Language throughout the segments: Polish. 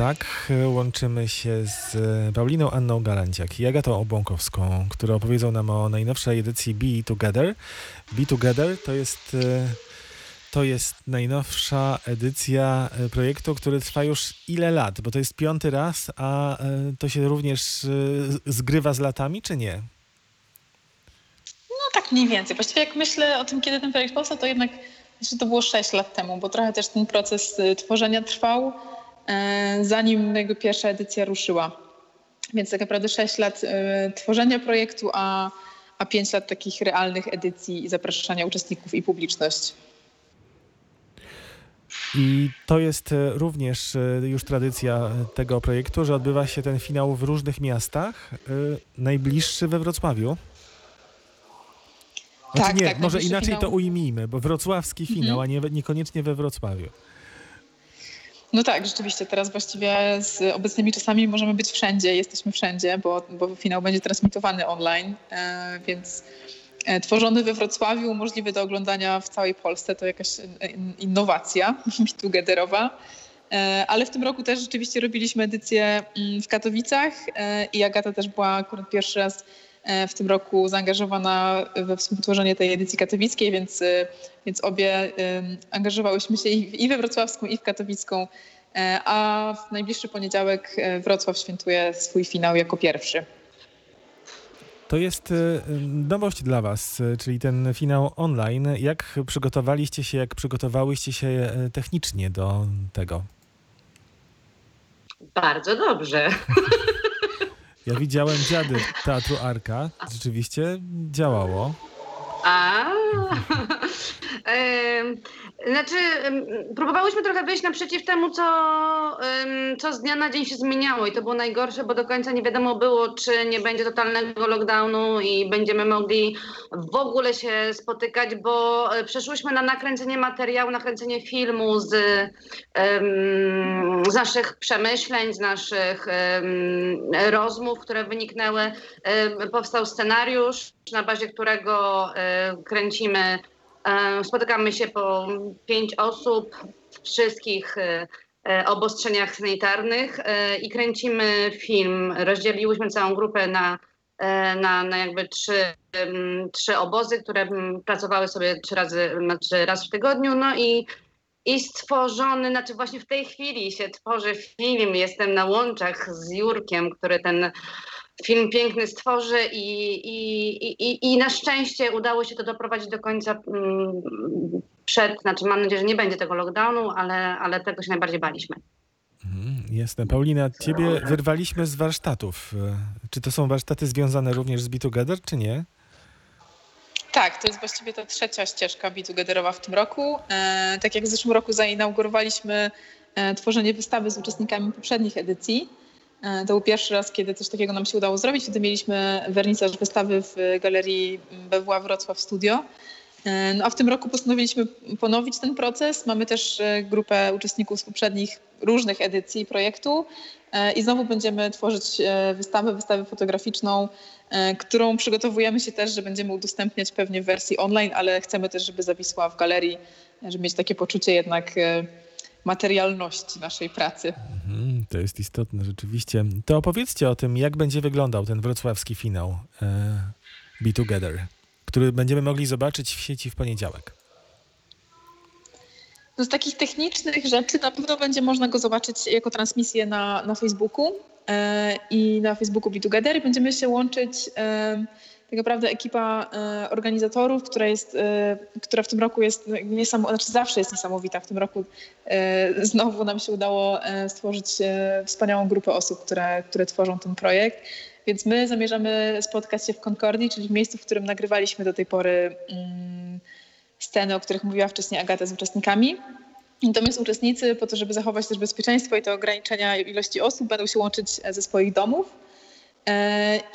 tak. Łączymy się z Pauliną Anną Galanciak i Agatą Obłąkowską, które opowiedzą nam o najnowszej edycji Be Together. Be Together to jest, e, to jest najnowsza edycja e, projektu, który trwa już ile lat? Bo to jest piąty raz, a e, to się również zgrywa z latami, czy nie? No tak mniej więcej. Właściwie jak myślę o tym, kiedy ten projekt powstał, to jednak że to było 6 lat temu, bo trochę też ten proces tworzenia trwał. E, zanim jego pierwsza edycja ruszyła. Więc tak naprawdę 6 lat e, tworzenia projektu, a, a 5 lat takich realnych edycji i zapraszania uczestników i publiczność. I to jest e, również już tradycja tego projektu, że odbywa się ten finał w różnych miastach. Najbliższy we Wrocławiu. Znaczy tak, nie, tak, może inaczej finał. to ujmijmy, bo wrocławski finał, mhm. a nie, niekoniecznie we Wrocławiu. No tak, rzeczywiście teraz właściwie z obecnymi czasami możemy być wszędzie, jesteśmy wszędzie, bo, bo finał będzie transmitowany online, e, więc e, tworzony we Wrocławiu, możliwy do oglądania w całej Polsce, to jakaś e, innowacja togetherowa. Ale w tym roku też rzeczywiście robiliśmy edycję mm, w Katowicach i Agata też była akurat pierwszy raz E, w tym roku zaangażowana we współtworzenie tej edycji katowickiej, więc, e, więc obie angażowałyśmy się i we wrocławską, i w katowicką. E, a w najbliższy poniedziałek Wrocław świętuje swój finał jako pierwszy. To jest nowość dla Was, czyli ten finał online. Jak przygotowaliście się, jak przygotowałyście się technicznie do tego? Bardzo dobrze. Ja widziałem dziady Teatru Arka. Rzeczywiście działało. A, znaczy, próbowałyśmy trochę wyjść naprzeciw temu, co, co z dnia na dzień się zmieniało i to było najgorsze, bo do końca nie wiadomo było, czy nie będzie totalnego lockdownu i będziemy mogli w ogóle się spotykać, bo e, przeszłyśmy na nakręcenie materiału, nakręcenie filmu z, z naszych przemyśleń, z naszych rozmów, które wyniknęły. Powstał scenariusz, na bazie którego e, kręcimy E, spotykamy się po pięć osób wszystkich e, obostrzeniach sanitarnych i kręcimy film. Rozdzieliłyśmy całą grupę na, na, na jakby trzy, trzy obozy, które pracowały sobie trzy razy, znaczy raz w tygodniu. No i, i stworzony, znaczy właśnie w tej chwili się tworzy film. Jestem na łączach z Jurkiem, który ten film piękny stworzy i, i, i, i na szczęście udało się to doprowadzić do końca mm, przed, znaczy mam nadzieję, że nie będzie tego lockdownu, ale, ale tego się najbardziej baliśmy. Mhm, jasne. Paulina, ciebie wyrwaliśmy z warsztatów. Czy to są warsztaty związane również z Be Together, czy nie? Tak, to jest właściwie ta trzecia ścieżka Be Togetherowa w tym roku. E, tak jak w zeszłym roku zainaugurowaliśmy e, tworzenie wystawy z uczestnikami poprzednich edycji. E, to był pierwszy raz, kiedy coś takiego nam się udało zrobić. Wtedy mieliśmy wernisaż wystawy w galerii BWA Wrocław Studio. E, no a w tym roku postanowiliśmy ponowić ten proces. Mamy też e, grupę uczestników z poprzednich różnych edycji projektu i znowu będziemy tworzyć wystawę, wystawę fotograficzną, którą przygotowujemy się też, że będziemy udostępniać pewnie w wersji online, ale chcemy też, żeby zawisła w galerii, żeby mieć takie poczucie jednak materialności naszej pracy. Mhm, to jest istotne rzeczywiście. To opowiedzcie o tym, jak będzie wyglądał ten wrocławski finał e, Be Together, który będziemy mogli zobaczyć w sieci w poniedziałek. No z takich technicznych rzeczy na pewno będzie można go zobaczyć jako transmisję na, na Facebooku e, i na Facebooku Be Together. Będziemy się łączyć e, tak naprawdę ekipa e, organizatorów, która, jest, e, która w tym roku jest niesamowita, znaczy zawsze jest niesamowita. W tym roku e, znowu nam się udało stworzyć wspaniałą grupę osób, które, które tworzą ten projekt. Więc my zamierzamy spotkać się w Concordii, czyli w miejscu, w którym nagrywaliśmy do tej pory mm, sceny, o których mówiła wcześniej Agata z uczestnikami. Natomiast uczestnicy, po to, żeby zachować też bezpieczeństwo i te ograniczenia ilości osób, będą się łączyć ze swoich domów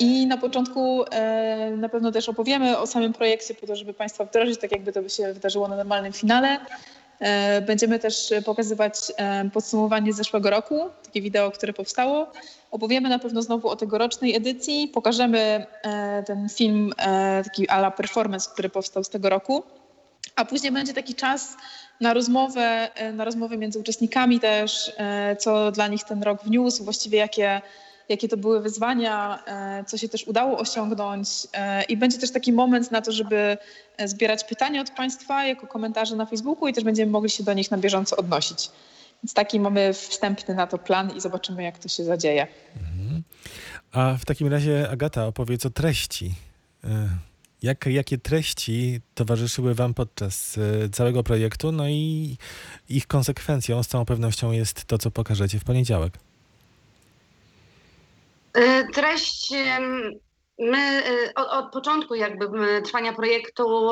I na początku e, na pewno też opowiemy o samym projekcie, po to, żeby Państwa wdrożyć, tak jakby to by się wydarzyło na normalnym finale. E, będziemy też pokazywać podsumowanie z zeszłego roku, takie wideo, które powstało. Opowiemy na pewno znowu o tegorocznej edycji, pokażemy ten film, taki ala performance, który powstał z tego roku. a później będzie taki czas na rozmowę, e, na rozmowę między uczestnikami też, e, co dla nich ten rok wniósł, właściwie jakie, jakie to były wyzwania, e, co się też udało osiągnąć i będzie też taki moment na to, żeby zbierać pytania od Państwa jako komentarze na Facebooku i też będziemy mogli się do nich na bieżąco odnosić. Więc taki mamy wstępny na to plan i zobaczymy, jak to się zadzieje. Mhm. A w takim razie, Agata, opowiedz o treści. Jak, jakie treści towarzyszyły Wam podczas e, całego projektu? No i ich konsekwencją z całą pewnością jest to, co pokażecie w poniedziałek. E, treść my e, od, od początku jakby trwania projektu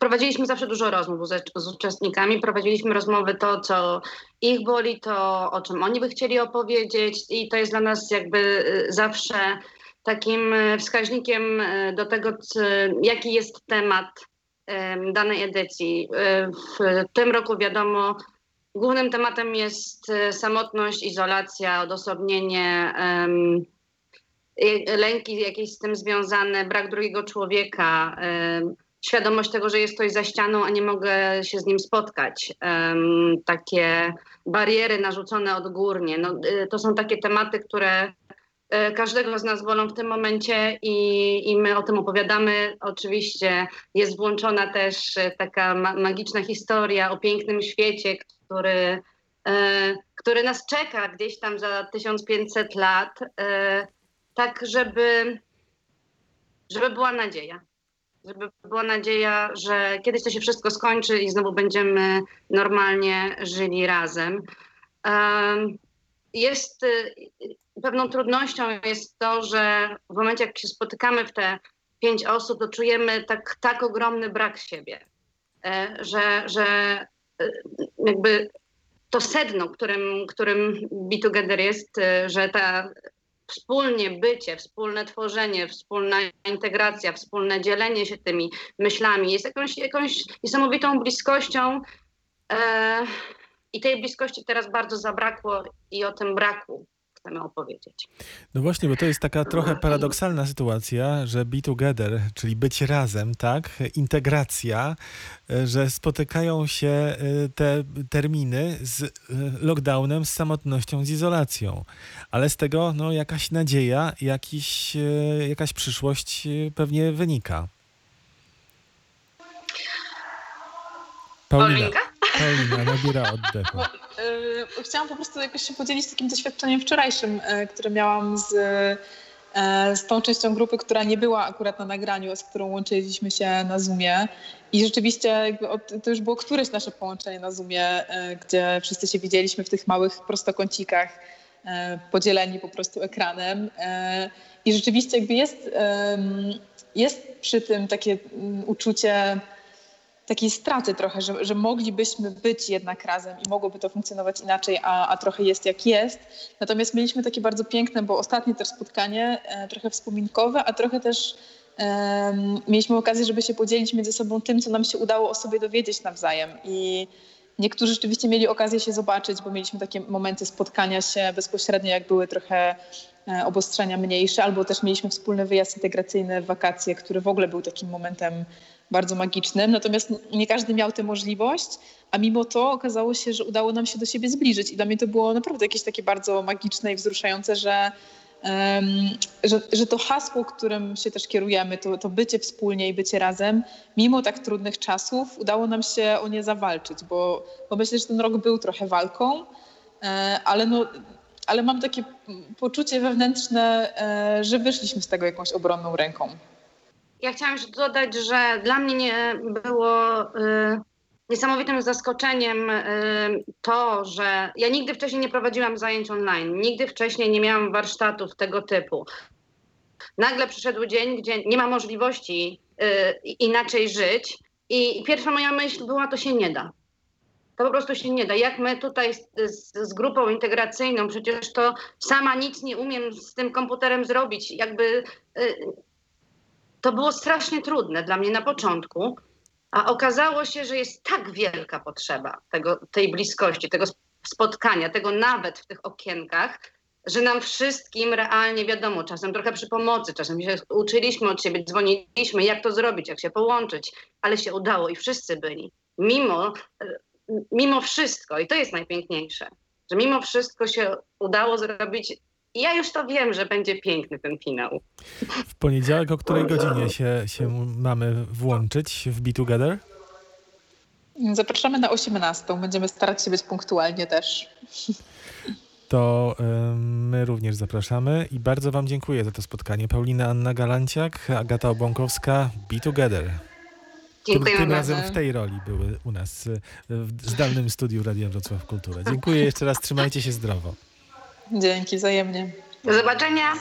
prowadziliśmy zawsze dużo rozmów z, z, uczestnikami, prowadziliśmy rozmowy to, co ich boli, to o czym oni by chcieli opowiedzieć i to jest dla nas jakby zawsze takim e, wskaźnikiem e, do tego, jaki jest temat danej edycji. E, w tym roku wiadomo, głównym tematem jest samotność, izolacja, odosobnienie, lęki jakieś z tym związane, brak drugiego człowieka, świadomość tego, że jest ktoś za ścianą, a nie mogę się z nim spotkać. Takie bariery narzucone odgórnie. No, to są takie tematy, które E, każdego z nas bolą w tym momencie i, i my o tym opowiadamy. Oczywiście jest włączona też e, taka ma magiczna historia o pięknym świecie, który, e, który nas czeka gdzieś tam za 1500 lat, e, tak żeby, żeby była nadzieja. Żeby była nadzieja, że kiedyś to się wszystko skończy i znowu będziemy normalnie żyli razem. Jest pewną trudnością jest to, że w momencie, jak się spotykamy w te pięć osób, to czujemy tak, tak ogromny brak siebie, e, że, że e, jakby to sedno, którym, którym Be Together jest, e, że ta wspólnie bycie, wspólne tworzenie, wspólna integracja, wspólne dzielenie się tymi myślami jest jakąś, jakąś niesamowitą bliskością. I tej bliskości teraz bardzo zabrakło i o tym braku chcemy opowiedzieć. No właśnie, bo to jest taka trochę paradoksalna sytuacja, że be together, czyli być razem, tak, integracja, że spotykają się e, te terminy z e, lockdownem, z samotnością, z izolacją. Ale z tego no, jakaś nadzieja, jakiś, jakaś przyszłość pewnie wynika. Paulina. Paulina nabiera oddechu. Yy, chciałam po prostu jakoś się podzielić takim doświadczeniem wczorajszym, yy, które miałam z, yy, z tą częścią grupy, która nie była akurat na nagraniu, z którą łączyliśmy się na Zoomie. I rzeczywiście od, to już było któreś nasze połączenie na Zoomie, gdzie wszyscy się widzieliśmy w tych małych prostokącikach, podzieleni po prostu ekranem. I rzeczywiście jakby jest, jest przy tym takie mm, uczucie takiej straty trochę, że, że moglibyśmy być jednak razem i mogłoby to funkcjonować inaczej, a, a trochę jest jak jest. Natomiast mieliśmy takie bardzo piękne, bo ostatnie też spotkanie, e, trochę wspominkowe, a trochę też e, mieliśmy okazję, żeby się podzielić między sobą tym, co nam się udało o sobie dowiedzieć nawzajem. I niektórzy rzeczywiście mieli okazję się zobaczyć, bo mieliśmy takie momenty spotkania się bezpośrednio, jak były trochę obostrzenia mniejsze, albo też mieliśmy wspólny wyjazd integracyjny w wakacje, który w ogóle był takim momentem bardzo magicznym, natomiast nie każdy miał tę możliwość, a mimo to okazało się, że udało nam się do siebie zbliżyć. I dla mnie to było naprawdę jakieś takie bardzo magiczne i wzruszające, że, um, że, że, to hasło, którym się też kierujemy, to, to bycie wspólnie i bycie razem, mimo tak trudnych czasów udało nam się o nie zawalczyć, bo, bo myślę, że ten rok był trochę walką, e, ale no, ale mam takie poczucie wewnętrzne, e, że wyszliśmy z tego jakąś obronną ręką. Ja chciałam jeszcze dodać, że dla mnie nie było y, niesamowitym zaskoczeniem y, to, że ja nigdy wcześniej nie prowadziłam zajęć online, nigdy wcześniej nie miałam warsztatów tego typu. Nagle przyszedł dzień, gdzie nie ma możliwości y, inaczej żyć i pierwsza moja myśl była, to się nie da. To po prostu się nie da. Jak my tutaj z, z, grupą integracyjną, przecież to sama nic nie umiem z tym komputerem zrobić. Jakby y, to było strasznie trudne dla mnie na początku, a okazało się, że jest tak wielka potrzeba tego, tej bliskości, tego spotkania, tego nawet w tych okienkach, że nam wszystkim realnie wiadomo, czasem trochę przy pomocy, czasem się uczyliśmy od siebie, dzwoniliśmy, jak to zrobić, jak się połączyć, ale się udało i wszyscy byli. Mimo, mimo wszystko, i to jest najpiękniejsze, że mimo wszystko się udało zrobić. I ja już to wiem, że będzie piękny ten finał. W poniedziałek o której godzinie się, się mamy włączyć w Be Together? Zapraszamy na 18. Będziemy starać się być punktualnie też. To y, my również zapraszamy i bardzo Wam dziękuję za to spotkanie. Paulina Anna Galanciak, Agata Obłąkowska, Be Together. Tym, Dziękujemy tym bardzo. razem w tej roli były u nas y, w zdalnym studiu Radia Wrocław Kultura. Dziękuję jeszcze raz, trzymajcie się zdrowo. Dzięki, wzajemnie. Do zobaczenia.